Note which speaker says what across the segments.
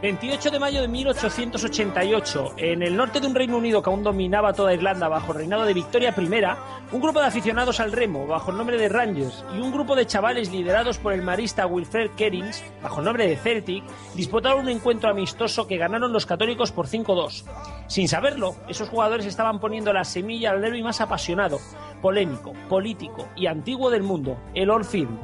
Speaker 1: 28 de mayo de 1888, en el norte de un Reino Unido que aún dominaba toda Irlanda bajo el reinado de Victoria I, un grupo de aficionados al remo bajo el nombre de Rangers y un grupo de chavales liderados por el marista Wilfred Kerins bajo el nombre de Celtic disputaron un encuentro amistoso que ganaron los católicos por 5-2. Sin saberlo, esos jugadores estaban poniendo la semilla al derby más apasionado, polémico, político y antiguo del mundo, el Old Firm.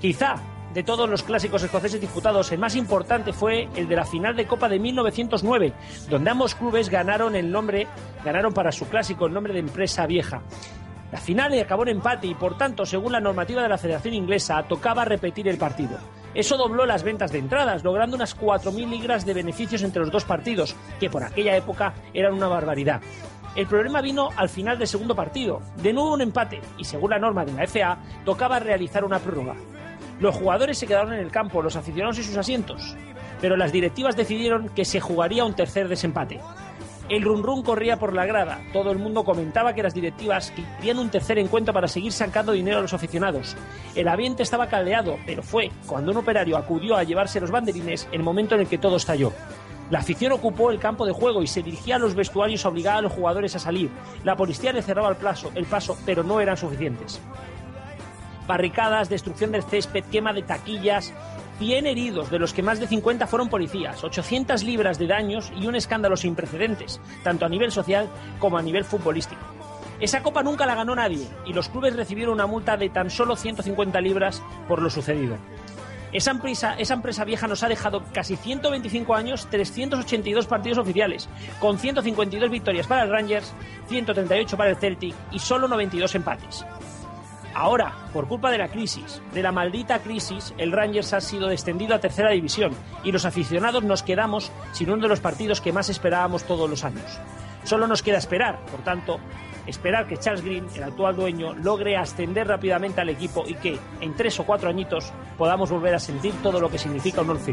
Speaker 1: Quizá de todos los clásicos escoceses disputados, el más importante fue el de la final de Copa de 1909, donde ambos clubes ganaron el nombre, ganaron para su clásico el nombre de empresa vieja. La final acabó en empate y, por tanto, según la normativa de la Federación Inglesa, tocaba repetir el partido. Eso dobló las ventas de entradas, logrando unas 4.000 libras de beneficios entre los dos partidos, que por aquella época eran una barbaridad. El problema vino al final del segundo partido. De nuevo un empate y, según la norma de la FA, tocaba realizar una prórroga. Los jugadores se quedaron en el campo, los aficionados y sus asientos, pero las directivas decidieron que se jugaría un tercer desempate. El run run corría por la grada, todo el mundo comentaba que las directivas querían un tercer encuentro para seguir sacando dinero a los aficionados. El ambiente estaba caldeado, pero fue cuando un operario acudió a llevarse los banderines el momento en el que todo estalló. La afición ocupó el campo de juego y se dirigía a los vestuarios a obligar a los jugadores a salir. La policía le cerraba el el paso pero no eran suficientes barricadas, destrucción del césped, quema de taquillas, 100 heridos, de los que más de 50 fueron policías, 800 libras de daños y un escándalo sin precedentes, tanto a nivel social como a nivel futbolístico. Esa copa nunca la ganó nadie y los clubes recibieron una multa de tan solo 150 libras por lo sucedido. Esa empresa, esa empresa vieja nos ha dejado casi 125 años, 382 partidos oficiales, con 152 victorias para el Rangers, 138 para el Celtic y solo 92 empates. Ahora, por culpa de la crisis, de la maldita crisis, el Rangers ha sido descendido a tercera división y los aficionados nos quedamos sin uno de los partidos que más esperábamos todos los años. Solo nos queda esperar, por tanto, esperar que Charles Green, el actual dueño, logre ascender rápidamente al equipo y que, en tres o cuatro añitos, podamos volver a sentir todo lo que significa un North